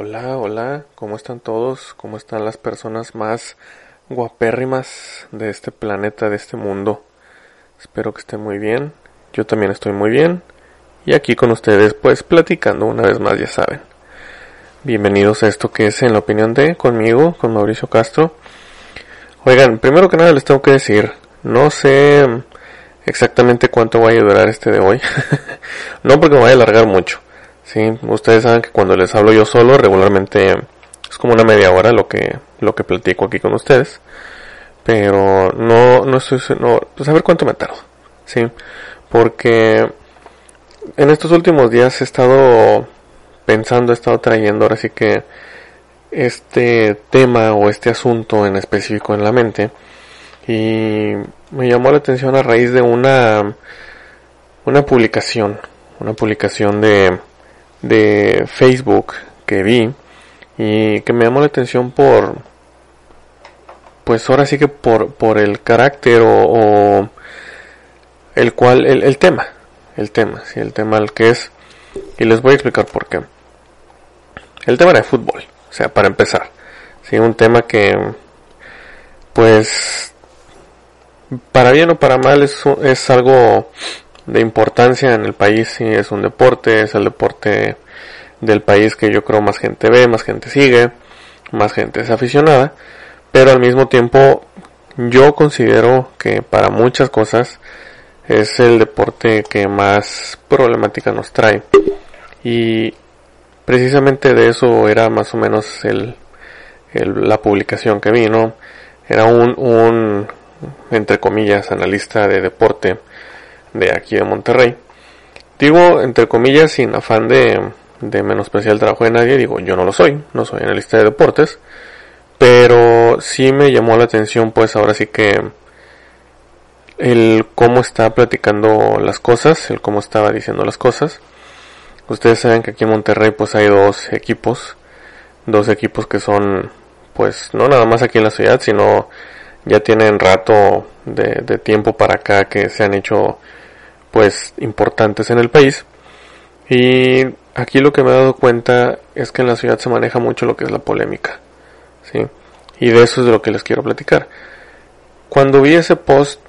Hola, hola, ¿cómo están todos? ¿Cómo están las personas más guapérrimas de este planeta, de este mundo? Espero que estén muy bien. Yo también estoy muy bien. Y aquí con ustedes, pues platicando una vez más, ya saben. Bienvenidos a esto que es En la opinión de, conmigo, con Mauricio Castro. Oigan, primero que nada les tengo que decir, no sé exactamente cuánto va a durar este de hoy. no porque me vaya a alargar mucho Sí, ustedes saben que cuando les hablo yo solo, regularmente es como una media hora lo que, lo que platico aquí con ustedes. Pero no, no estoy, no, pues a ver cuánto me tardo. Sí, porque en estos últimos días he estado pensando, he estado trayendo ahora sí que este tema o este asunto en específico en la mente. Y me llamó la atención a raíz de una, una publicación, una publicación de, de Facebook que vi y que me llamó la atención por pues ahora sí que por, por el carácter o, el cual el, el, tema el tema sí el tema el que es y les voy a explicar por qué. El tema de fútbol o sea para empezar sí un tema que pues para bien o para mal es, es algo de importancia en el país, sí, es un deporte, es el deporte del país que yo creo más gente ve, más gente sigue, más gente es aficionada, pero al mismo tiempo yo considero que para muchas cosas es el deporte que más problemática nos trae y precisamente de eso era más o menos el, la publicación que vi, ¿no? Era un, un, entre comillas, analista de deporte de aquí de Monterrey. Digo, entre comillas, sin afán de, de menospreciar el trabajo de nadie, digo, yo no lo soy, no soy analista de deportes, pero sí me llamó la atención, pues ahora sí que el cómo está platicando las cosas, el cómo estaba diciendo las cosas. Ustedes saben que aquí en Monterrey pues hay dos equipos, dos equipos que son pues no nada más aquí en la ciudad, sino ya tienen rato de, tiempo para acá que se han hecho pues importantes en el país. Y aquí lo que me he dado cuenta es que en la ciudad se maneja mucho lo que es la polémica. ¿sí? Y de eso es de lo que les quiero platicar. Cuando vi ese post,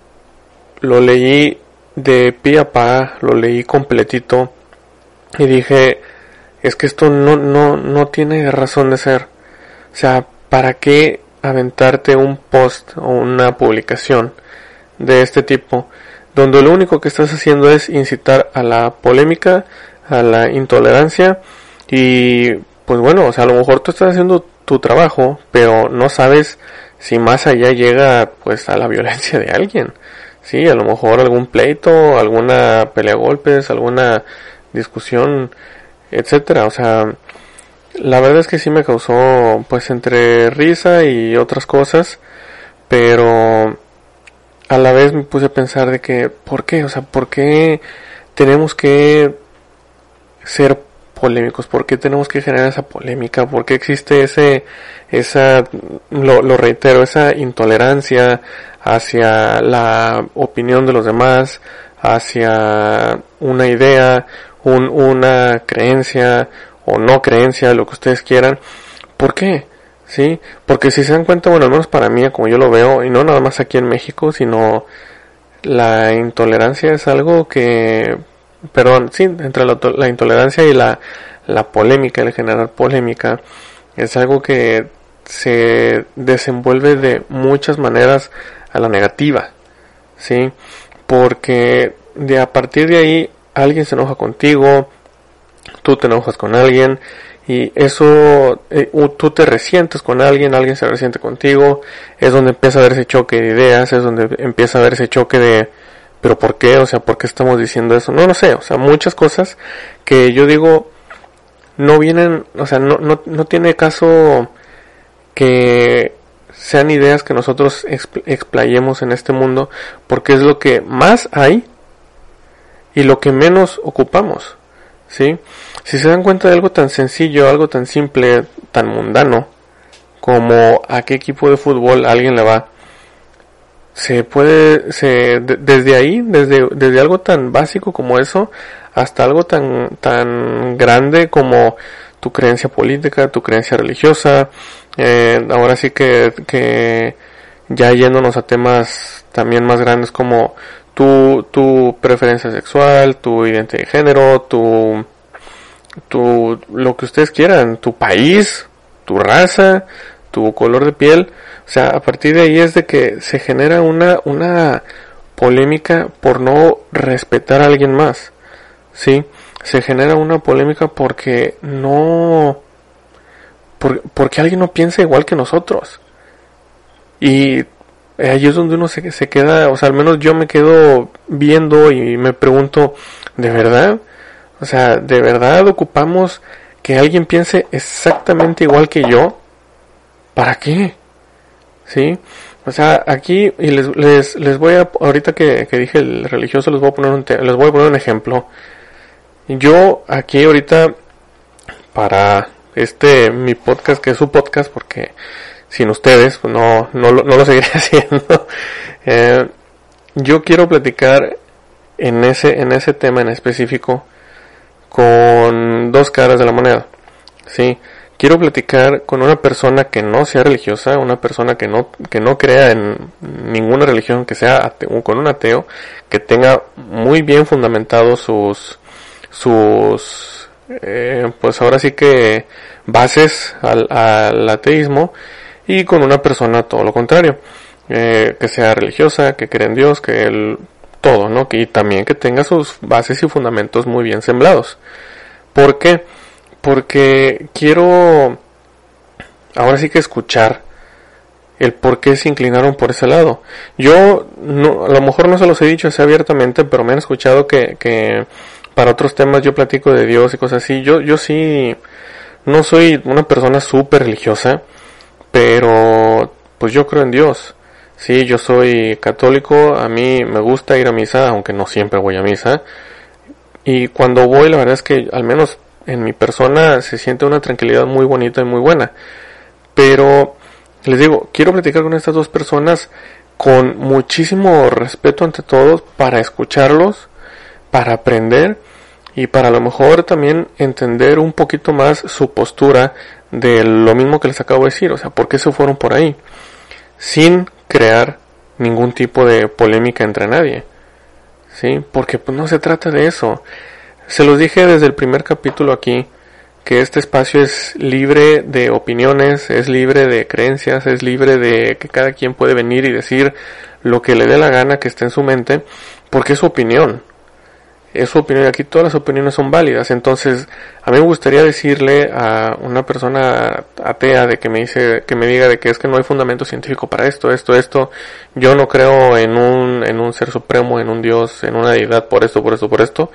lo leí de pie a pa, lo leí completito y dije, es que esto no, no, no tiene razón de ser. O sea, ¿para qué aventarte un post o una publicación de este tipo donde lo único que estás haciendo es incitar a la polémica, a la intolerancia y pues bueno, o sea, a lo mejor tú estás haciendo tu trabajo, pero no sabes si más allá llega pues a la violencia de alguien. Sí, a lo mejor algún pleito, alguna pelea golpes, alguna discusión, etcétera, o sea, la verdad es que sí me causó pues entre risa y otras cosas, pero a la vez me puse a pensar de que, ¿por qué? O sea, ¿por qué tenemos que ser polémicos? ¿Por qué tenemos que generar esa polémica? ¿Por qué existe ese, esa, lo, lo reitero, esa intolerancia hacia la opinión de los demás, hacia una idea, un, una creencia o no creencia, lo que ustedes quieran? ¿Por qué? ¿sí? Porque si se dan cuenta, bueno, al menos para mí, como yo lo veo, y no nada más aquí en México, sino la intolerancia es algo que, perdón, sí, entre la, intolerancia y la, la polémica, el generar polémica, es algo que se desenvuelve de muchas maneras a la negativa, ¿sí? Porque de a partir de ahí alguien se enoja contigo, tú te enojas con alguien, y eso eh, tú te resientes con alguien, alguien se resiente contigo, es donde empieza a haber ese choque de ideas, es donde empieza a haber ese choque de pero ¿por qué? O sea, ¿por qué estamos diciendo eso? No lo sé, o sea, muchas cosas que yo digo no vienen, o sea, no, no, no tiene caso que sean ideas que nosotros explayemos en este mundo, porque es lo que más hay y lo que menos ocupamos, ¿sí? Si se dan cuenta de algo tan sencillo, algo tan simple, tan mundano, como a qué equipo de fútbol alguien le va, se puede, se, desde ahí, desde, desde algo tan básico como eso, hasta algo tan, tan grande como tu creencia política, tu creencia religiosa, eh, ahora sí que, que ya yéndonos a temas también más grandes como tu, tu preferencia sexual, tu identidad de género, tu, tu, lo que ustedes quieran, tu país, tu raza, tu color de piel, o sea, a partir de ahí es de que se genera una, una polémica por no respetar a alguien más, ¿sí? Se genera una polémica porque no, porque alguien no piensa igual que nosotros. Y ahí es donde uno se, se queda, o sea, al menos yo me quedo viendo y me pregunto, ¿de verdad? O sea, ¿de verdad ocupamos que alguien piense exactamente igual que yo? ¿Para qué? ¿Sí? O sea, aquí, y les, les, les voy a, ahorita que, que, dije el religioso, les voy a poner un, les voy a poner un ejemplo. Yo aquí ahorita, para este, mi podcast, que es su podcast, porque sin ustedes, pues no, no, no lo seguiré haciendo. Eh, yo quiero platicar en ese, en ese tema en específico con dos caras de la moneda. Sí, quiero platicar con una persona que no sea religiosa, una persona que no, que no crea en ninguna religión, que sea ateo, con un ateo, que tenga muy bien fundamentados sus, sus, eh, pues ahora sí que bases al, al, ateísmo y con una persona todo lo contrario, eh, que sea religiosa, que cree en Dios, que él todo, ¿no? Y también que tenga sus bases y fundamentos muy bien semblados. ¿Por qué? Porque quiero ahora sí que escuchar el por qué se inclinaron por ese lado. Yo no, a lo mejor no se los he dicho así abiertamente, pero me han escuchado que, que para otros temas yo platico de Dios y cosas así. Yo, yo sí no soy una persona súper religiosa, pero pues yo creo en Dios. Sí, yo soy católico, a mí me gusta ir a misa, aunque no siempre voy a misa. Y cuando voy, la verdad es que al menos en mi persona se siente una tranquilidad muy bonita y muy buena. Pero les digo, quiero platicar con estas dos personas con muchísimo respeto ante todos para escucharlos, para aprender y para a lo mejor también entender un poquito más su postura de lo mismo que les acabo de decir, o sea, por qué se fueron por ahí, sin crear ningún tipo de polémica entre nadie. ¿Sí? Porque pues no se trata de eso. Se los dije desde el primer capítulo aquí que este espacio es libre de opiniones, es libre de creencias, es libre de que cada quien puede venir y decir lo que le dé la gana que esté en su mente, porque es su opinión es su opinión, aquí todas las opiniones son válidas, entonces a mí me gustaría decirle a una persona atea de que me dice, que me diga de que es que no hay fundamento científico para esto, esto, esto, yo no creo en un, en un ser supremo, en un dios, en una deidad, por esto, por esto, por esto,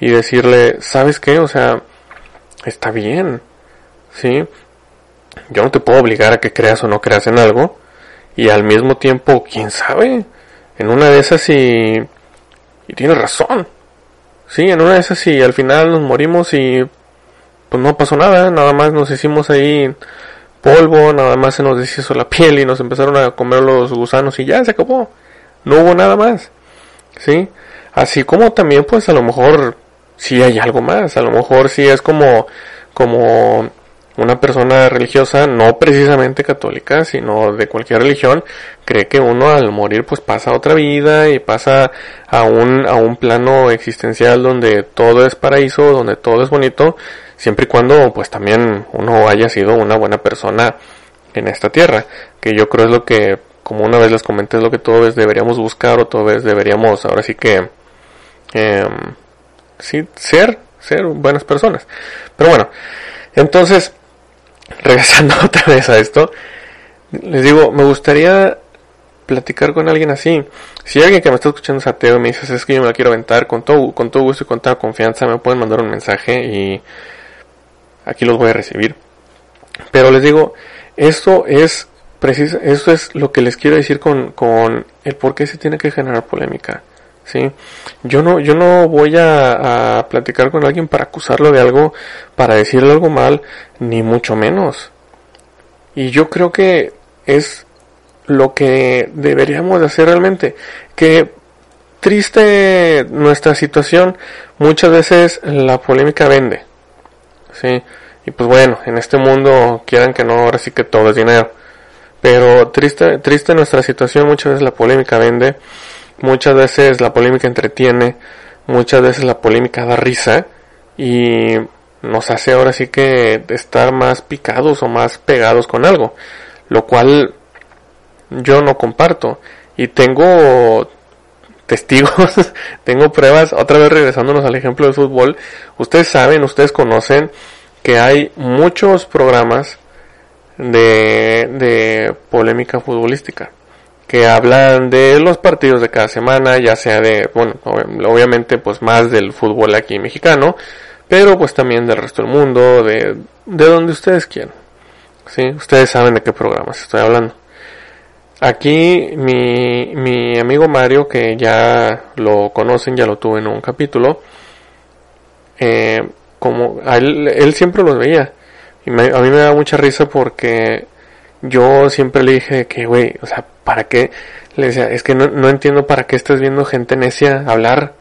y decirle, ¿sabes qué? O sea, está bien, ¿sí? Yo no te puedo obligar a que creas o no creas en algo, y al mismo tiempo, quién sabe, en una de esas y, y tienes razón, Sí, en una de esas sí, al final nos morimos y pues no pasó nada, nada más nos hicimos ahí polvo, nada más se nos deshizo la piel y nos empezaron a comer los gusanos y ya se acabó. No hubo nada más. ¿Sí? Así como también pues a lo mejor sí hay algo más, a lo mejor sí es como como una persona religiosa, no precisamente católica, sino de cualquier religión, cree que uno al morir pues pasa a otra vida y pasa a un, a un plano existencial donde todo es paraíso, donde todo es bonito, siempre y cuando pues también uno haya sido una buena persona en esta tierra, que yo creo es lo que, como una vez les comenté, es lo que todos deberíamos buscar o todos deberíamos ahora sí que, eh, sí, ser, ser buenas personas. Pero bueno, entonces, regresando otra vez a esto, les digo, me gustaría platicar con alguien así. Si alguien que me está escuchando es ateo y me dice, es que yo me la quiero aventar, con todo, con todo gusto y con toda confianza me pueden mandar un mensaje y aquí los voy a recibir. Pero les digo, esto es preciso, esto es lo que les quiero decir con, con el por qué se tiene que generar polémica. ¿Sí? Yo no, yo no voy a, platicar con alguien para acusarlo de algo, para decirle algo mal, ni mucho menos. Y yo creo que es lo que deberíamos de hacer realmente. Que triste nuestra situación, muchas veces la polémica vende. ¿sí? Y pues bueno, en este mundo quieran que no, ahora sí que todo es dinero. Pero triste, triste nuestra situación, muchas veces la polémica vende, muchas veces la polémica entretiene, muchas veces la polémica da risa y nos hace ahora sí que estar más picados o más pegados con algo, lo cual yo no comparto. Y tengo testigos, tengo pruebas, otra vez regresándonos al ejemplo del fútbol, ustedes saben, ustedes conocen que hay muchos programas de, de polémica futbolística que hablan de los partidos de cada semana, ya sea de, bueno, obviamente pues más del fútbol aquí mexicano, pero pues también del resto del mundo, de, de donde ustedes quieran. ¿Sí? Ustedes saben de qué programas estoy hablando. Aquí mi, mi amigo Mario, que ya lo conocen, ya lo tuve en un capítulo, eh, como él, él siempre los veía. Y a mí me da mucha risa porque yo siempre le dije que, güey, o sea, ¿para qué? Le decía, es que no, no entiendo para qué estás viendo gente necia hablar.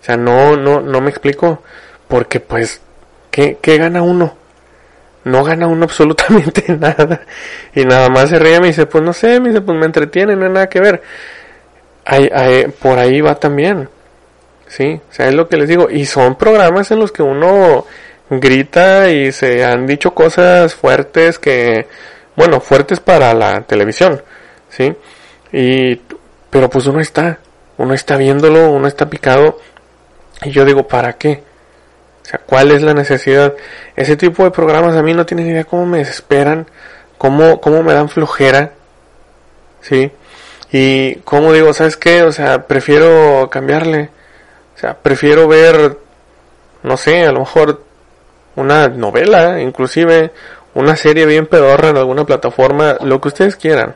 O sea, no, no, no me explico. Porque pues, ¿qué, qué gana uno? No gana uno absolutamente nada. Y nada más se ríe me dice, pues no sé, me dice, pues me entretiene, no hay nada que ver. por ahí va también. Sí, o sea, es lo que les digo. Y son programas en los que uno grita y se han dicho cosas fuertes que, bueno, fuertes para la televisión, ¿sí? Y, pero pues uno está, uno está viéndolo, uno está picado, y yo digo, ¿para qué? O sea, ¿cuál es la necesidad? Ese tipo de programas a mí no tienen idea cómo me desesperan, cómo, cómo me dan flojera, ¿sí? Y como digo, ¿sabes qué? O sea, prefiero cambiarle. O sea, prefiero ver, no sé, a lo mejor una novela, inclusive una serie bien pedorra en alguna plataforma, lo que ustedes quieran.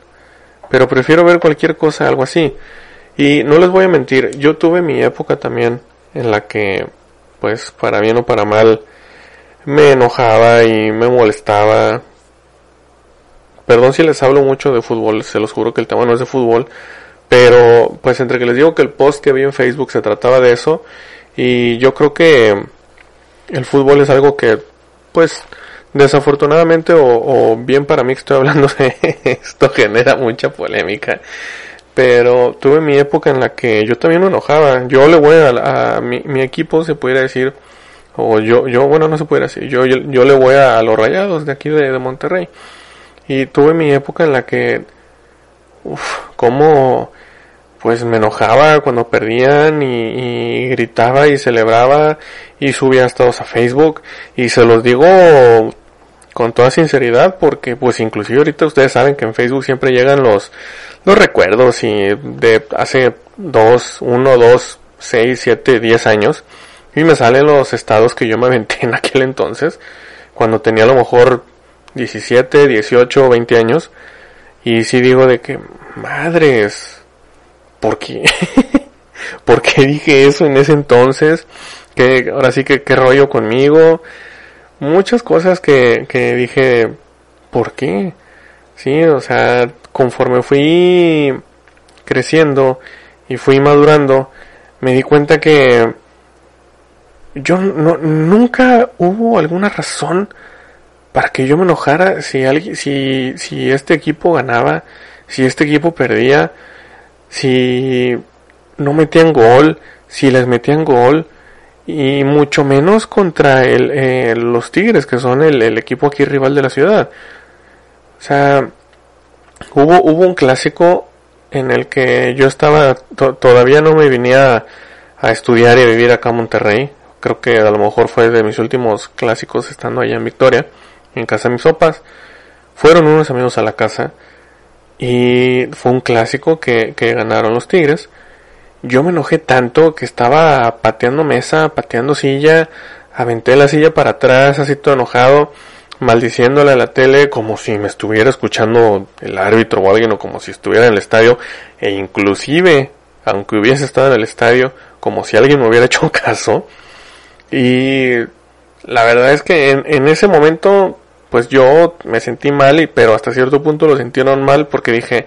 Pero prefiero ver cualquier cosa, algo así. Y no les voy a mentir, yo tuve mi época también en la que, pues, para bien o para mal, me enojaba y me molestaba. Perdón si les hablo mucho de fútbol, se los juro que el tema no es de fútbol. Pero, pues, entre que les digo que el post que vi en Facebook se trataba de eso. Y yo creo que el fútbol es algo que, pues, desafortunadamente o, bien para mí que estoy hablando de esto genera mucha polémica. Pero tuve mi época en la que yo también me enojaba. Yo le voy a, mi, equipo, se pudiera decir, o yo, yo, bueno, no se pudiera decir, yo, yo, le voy a, los rayados de aquí de, de Monterrey. Y tuve mi época en la que, uff, como pues me enojaba cuando perdían y, gritaba y celebraba y subía estados a Facebook y se los digo con toda sinceridad porque pues inclusive ahorita ustedes saben que en Facebook siempre llegan los los recuerdos y de hace dos, uno, dos, seis, siete, diez años y me salen los estados que yo me aventé en aquel entonces cuando tenía a lo mejor 17, 18, 20 años y sí digo de que madres ¿por qué? ¿Por qué dije eso en ese entonces? que ahora sí que qué rollo conmigo? Muchas cosas que, que dije, ¿por qué? Sí, o sea, conforme fui creciendo y fui madurando, me di cuenta que yo no, nunca hubo alguna razón para que yo me enojara si alguien, si, si este equipo ganaba, si este equipo perdía, si no metían gol, si les metían gol, y mucho menos contra el, eh, los Tigres, que son el, equipo aquí rival de la ciudad. O sea, hubo, hubo un clásico en el que yo estaba, todavía no me venía a estudiar y a vivir acá en Monterrey. Creo que a lo mejor fue de mis últimos clásicos estando allá en Victoria, en casa de mis sopas. Fueron unos amigos a la casa y fue un clásico que, que ganaron los Tigres. Yo me enojé tanto que estaba pateando mesa, pateando silla, aventé la silla para atrás, así todo enojado, maldiciéndole a la tele como si me estuviera escuchando el árbitro o alguien o como si estuviera en el estadio e inclusive aunque hubiese estado en el estadio como si alguien me hubiera hecho caso. Y la verdad es que en, en ese momento pues yo me sentí mal y pero hasta cierto punto lo sintieron mal porque dije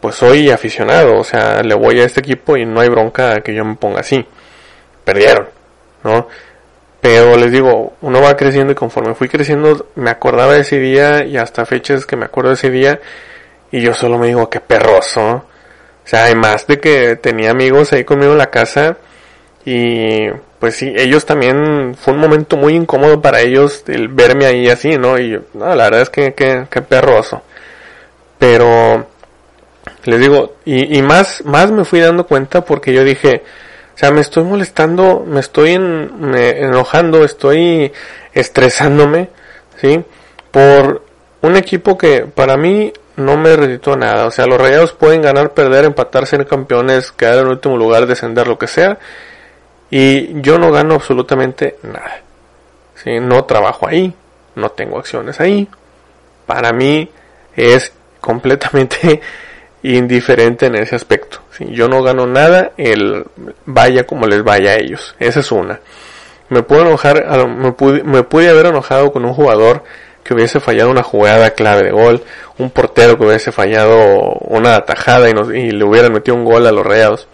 pues soy aficionado o sea le voy a este equipo y no hay bronca que yo me ponga así perdieron no pero les digo, uno va creciendo y conforme fui creciendo me acordaba de ese día y hasta fechas que me acuerdo de ese día y yo solo me digo, qué perroso. O sea, además de que tenía amigos ahí conmigo en la casa y pues sí, ellos también fue un momento muy incómodo para ellos el verme ahí así, ¿no? Y la verdad es que qué perroso. Pero les digo, y, más, más me fui dando cuenta porque yo dije, o sea, me estoy molestando, me estoy enojando, estoy estresándome, ¿sí? Por un equipo que para mí no me reditó nada. O sea, los rayados pueden ganar, perder, empatar, ser campeones, quedar en último lugar, descender, lo que sea. Y yo no gano absolutamente nada. ¿sí? No trabajo ahí, no tengo acciones ahí. Para mí es completamente indiferente en ese aspecto. Si yo no gano nada, el vaya como les vaya a ellos. Esa es una. Me puedo enojar, me pude, me pude haber enojado con un jugador que hubiese fallado una jugada clave de gol, un portero que hubiese fallado una atajada y, le hubieran metido un gol a los reados.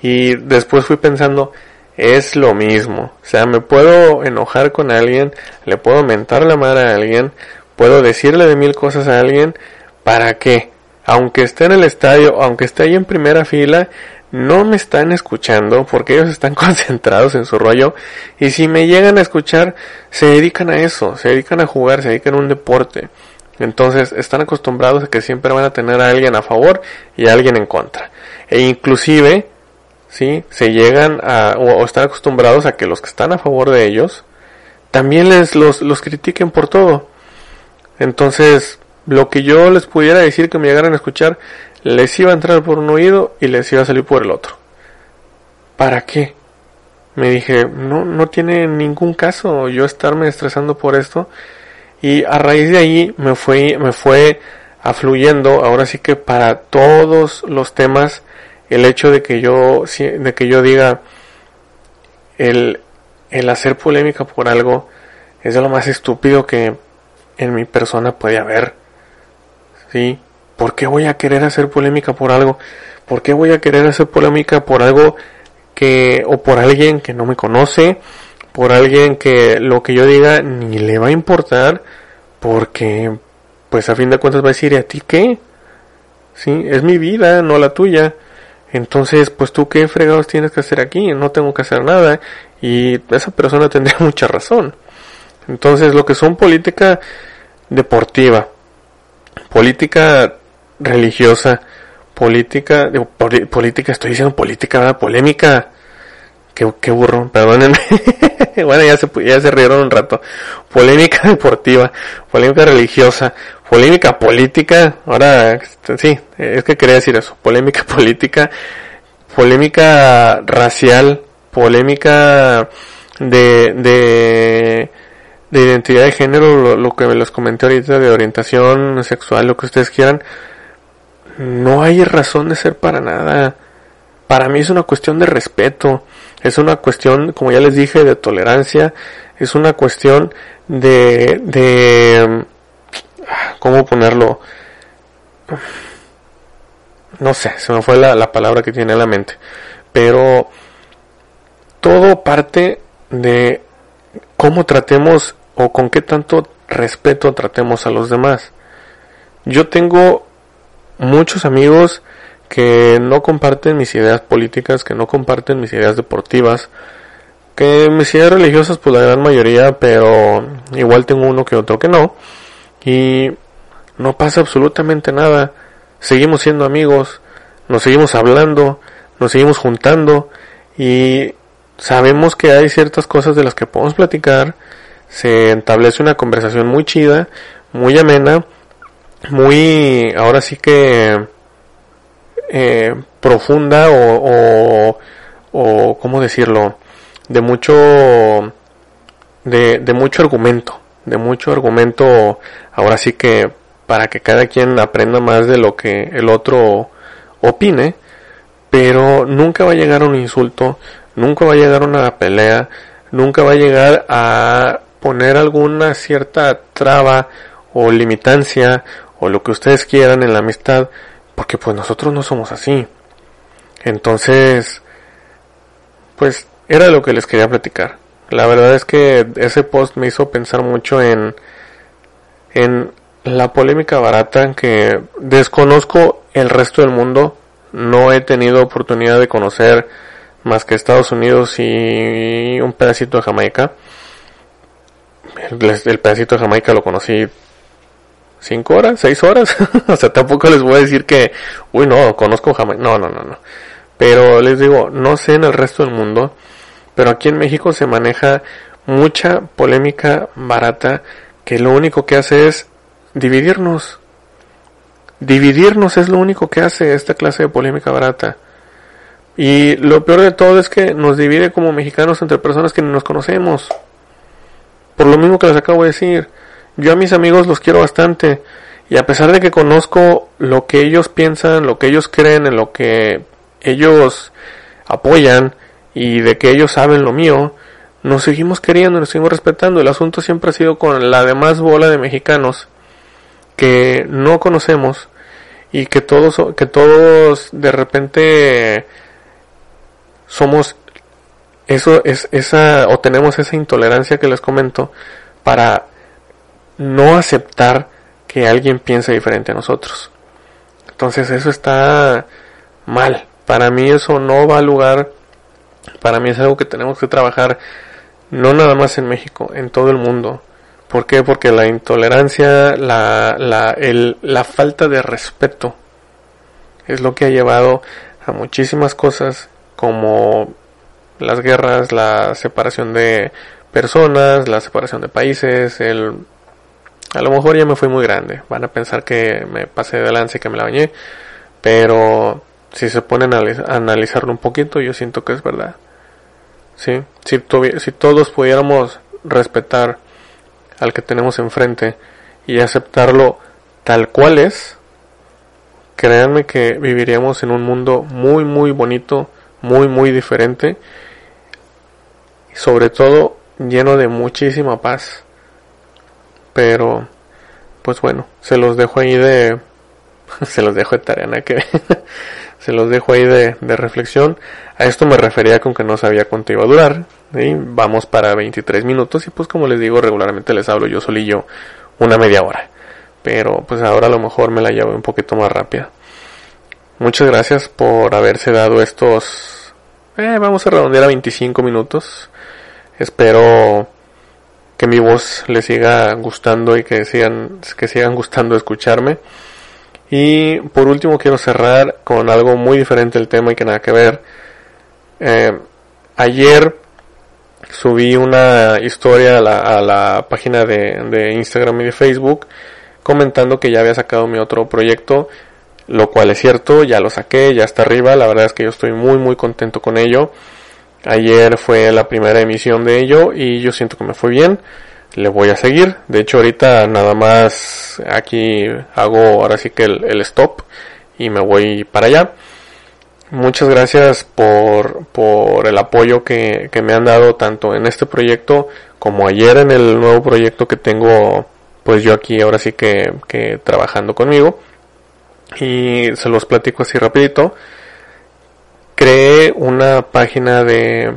Y después fui pensando, es lo mismo. O sea, me puedo enojar con alguien, le puedo mentar la madre a alguien, puedo decirle de mil cosas a alguien, ¿para qué? Aunque esté en el estadio, aunque esté ahí en primera fila, no me están escuchando porque ellos están concentrados en su rollo y si me llegan a escuchar se dedican a eso, se dedican a jugar, se dedican a un deporte. Entonces están acostumbrados a que siempre van a tener a alguien a favor y a alguien en contra. E inclusive, sí, se llegan a, o, están acostumbrados a que los que están a favor de ellos también les los, los critiquen por todo. Entonces, lo que yo les pudiera decir que me llegaran a escuchar, les iba a entrar por un oído y les iba a salir por el otro. ¿Para qué? Me dije, no, no tiene ningún caso yo estarme estresando por esto. Y a raíz de ahí me fue, me fue afluyendo, ahora sí que para todos los temas, el hecho de que yo, de que yo diga, el, el hacer polémica por algo es de lo más estúpido que en mi persona puede haber. ¿Sí? ¿Por qué voy a querer hacer polémica por algo? ¿Por qué voy a querer hacer polémica por algo que, o por alguien que no me conoce, por alguien que lo que yo diga ni le va a importar, porque, pues a fin de cuentas va a decir, ¿y a ti qué? Sí, es mi vida, no la tuya. Entonces, pues tú qué fregados tienes que hacer aquí, no tengo que hacer nada. Y esa persona tendría mucha razón. Entonces, lo que son política deportiva, política religiosa, política, política, estoy diciendo política, ¿verdad? polémica, qué, qué burro, perdónenme, bueno, ya se, ya se rieron un rato, polémica deportiva, polémica religiosa, polémica política, ahora, sí, es que quería decir eso, polémica política, polémica racial, polémica de, de, de identidad de género, lo, que les comenté ahorita de orientación sexual, lo que ustedes quieran, no hay razón de ser para nada. Para mí es una cuestión de respeto, es una cuestión, como ya les dije, de tolerancia, es una cuestión de, de, ¿cómo ponerlo? No sé, se me fue la, la palabra que tiene en la mente, pero todo parte de cómo tratemos o con qué tanto respeto tratemos a los demás. Yo tengo muchos amigos que no comparten mis ideas políticas, que no comparten mis ideas deportivas, que mis ideas religiosas pues la gran mayoría, pero igual tengo uno que otro que no. Y no pasa absolutamente nada. Seguimos siendo amigos, nos seguimos hablando, nos seguimos juntando y sabemos que hay ciertas cosas de las que podemos platicar se establece una conversación muy chida, muy amena, muy, ahora sí que eh, profunda o, o, o, ¿cómo decirlo? De mucho, de, de mucho argumento, de mucho argumento, ahora sí que para que cada quien aprenda más de lo que el otro opine, pero nunca va a llegar a un insulto, nunca va a llegar a una pelea, nunca va a llegar a poner alguna cierta traba o limitancia o lo que ustedes quieran en la amistad, porque pues nosotros no somos así. Entonces, pues era lo que les quería platicar. La verdad es que ese post me hizo pensar mucho en en la polémica barata que desconozco el resto del mundo, no he tenido oportunidad de conocer más que Estados Unidos y un pedacito de Jamaica. El, pedacito de Jamaica lo conocí cinco horas, seis horas. o sea, tampoco les voy a decir que, uy, no, conozco Jamaica. No, no, no, no. Pero les digo, no sé en el resto del mundo, pero aquí en México se maneja mucha polémica barata que lo único que hace es dividirnos. Dividirnos es lo único que hace esta clase de polémica barata. Y lo peor de todo es que nos divide como mexicanos entre personas que ni nos conocemos. Por lo mismo que les acabo de decir, yo a mis amigos los quiero bastante. Y a pesar de que conozco lo que ellos piensan, lo que ellos creen, en lo que ellos apoyan y de que ellos saben lo mío, nos seguimos queriendo, nos seguimos respetando. El asunto siempre ha sido con la demás bola de mexicanos que no conocemos y que todos, que todos de repente somos eso es esa o tenemos esa intolerancia que les comento para no aceptar que alguien piense diferente a nosotros. Entonces eso está mal. Para mí eso no va a lugar. Para mí es algo que tenemos que trabajar no nada más en México, en todo el mundo. ¿Por qué? Porque la intolerancia, la, la, el, la falta de respeto es lo que ha llevado a muchísimas cosas como las guerras, la separación de personas, la separación de países, el a lo mejor ya me fui muy grande, van a pensar que me pasé de lance y que me la bañé, pero si se ponen a analizarlo un poquito, yo siento que es verdad. ¿Sí? Si, si todos pudiéramos respetar al que tenemos enfrente y aceptarlo tal cual es, créanme que viviríamos en un mundo muy muy bonito, muy muy diferente sobre todo lleno de muchísima paz. Pero pues bueno, se los dejo ahí de se los dejo de tarea, que se los dejo ahí de, de, reflexión. A esto me refería con que no sabía cuánto iba a durar. y Vamos para 23 minutos y pues como les digo regularmente les hablo yo solillo una media hora. Pero pues ahora a lo mejor me la llevo un poquito más rápida. Muchas gracias por haberse dado estos... Eh, vamos a redondear a 25 minutos. Espero que mi voz les siga gustando y que sigan, que sigan gustando escucharme. Y por último quiero cerrar con algo muy diferente del tema y que nada que ver. Eh, ayer subí una historia a la, a la página de, de Instagram y de Facebook comentando que ya había sacado mi otro proyecto lo cual es cierto, ya lo saqué, ya está arriba, la verdad es que yo estoy muy muy contento con ello. Ayer fue la primera emisión de ello y yo siento que me fue bien. Le voy a seguir. De hecho ahorita nada más aquí hago ahora sí que el, stop y me voy para allá. Muchas gracias por, por el apoyo que, que me han dado tanto en este proyecto como ayer en el nuevo proyecto que tengo pues yo aquí ahora sí que, que trabajando conmigo y se los platico así rapidito. Creé una página de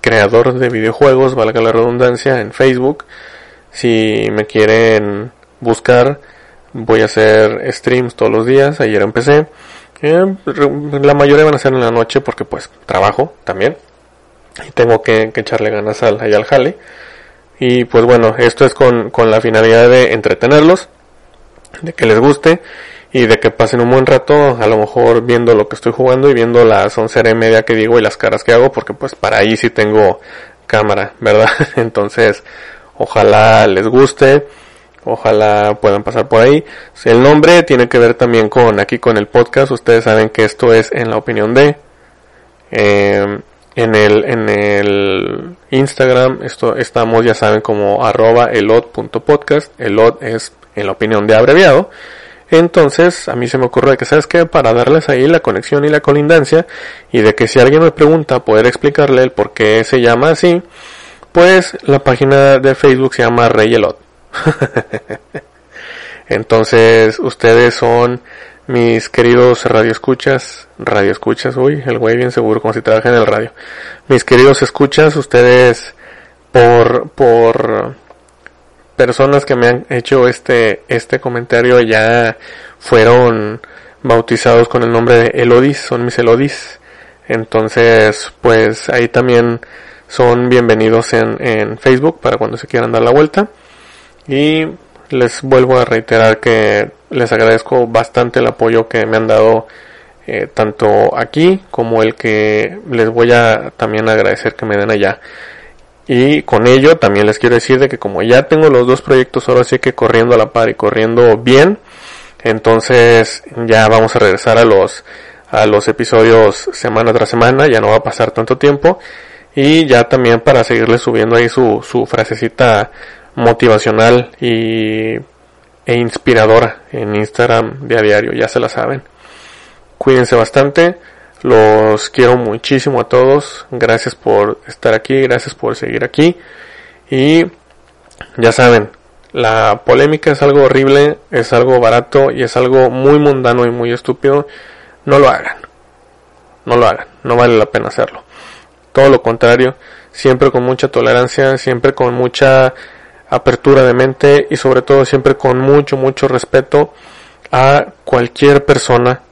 creador de videojuegos, valga la redundancia, en Facebook. Si me quieren buscar, voy a hacer streams todos los días. Ayer empecé. Eh, la mayoría van a ser en la noche porque pues trabajo también. Y tengo que, echarle ganas al, al jale. Y pues bueno, esto es con, con la finalidad de entretenerlos, de que les guste y de que pasen un buen rato, a lo mejor viendo lo que estoy jugando y viendo las once y media que digo y las caras que hago, porque pues para ahí sí tengo cámara, ¿verdad? Entonces, ojalá les guste, ojalá puedan pasar por ahí. El nombre tiene que ver también con aquí con el podcast, ustedes saben que esto es en la opinión de, eh, En el, en el Instagram esto, estamos, ya saben, como arroba elot.podcast. Elot es, en la opinión de abreviado. Entonces, a mí se me ocurre que, ¿sabes qué? Para darles ahí la conexión y la colindancia, y de que si alguien me pregunta, poder explicarle el por qué se llama así, pues la página de Facebook se llama Rey Elot. Entonces, ustedes son mis queridos radioescuchas, radioescuchas, uy, el güey bien seguro como si trabaja en el radio. Mis queridos escuchas, ustedes por por personas que me han hecho este este comentario ya fueron bautizados con el nombre de Elodis, son mis Elodis. Entonces, pues ahí también son bienvenidos en, en Facebook para cuando se quieran dar la vuelta. Y les vuelvo a reiterar que les agradezco bastante el apoyo que me han dado eh, tanto aquí como el que les voy a también agradecer que me den allá. Y con ello también les quiero decir de que como ya tengo los dos proyectos ahora sí que corriendo a la par y corriendo bien, entonces ya vamos a regresar a los a los episodios semana tras semana, ya no va a pasar tanto tiempo y ya también para seguirles subiendo ahí su, su frasecita motivacional y, e inspiradora en Instagram de a diario, ya se la saben. Cuídense bastante, los quiero muchísimo a todos, gracias por estar aquí, gracias por seguir aquí. Y ya saben, la polémica es algo horrible, es algo barato y es algo muy mundano y muy estúpido, no lo hagan, no lo hagan, no vale la pena hacerlo. Todo lo contrario, siempre con mucha tolerancia, siempre con mucha apertura de mente y sobre todo siempre con mucho, mucho respeto a cualquier persona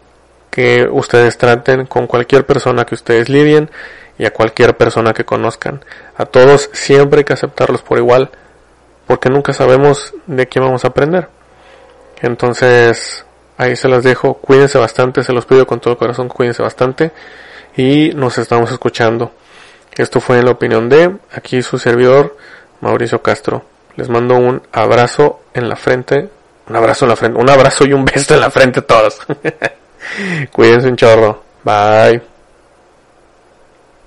que ustedes traten, con cualquier persona que ustedes lidien y a cualquier persona que conozcan. A todos siempre hay que aceptarlos por igual, porque nunca sabemos de quién vamos a aprender. Entonces, ahí se las dejo, cuídense bastante, se los pido con todo el corazón, cuídense bastante y nos estamos escuchando. Esto fue en la opinión de aquí su servidor, Mauricio Castro. Les mando un abrazo en la frente. Un abrazo en la frente. Un abrazo y un beso en la frente a todos. Cuídense un chorro. Bye.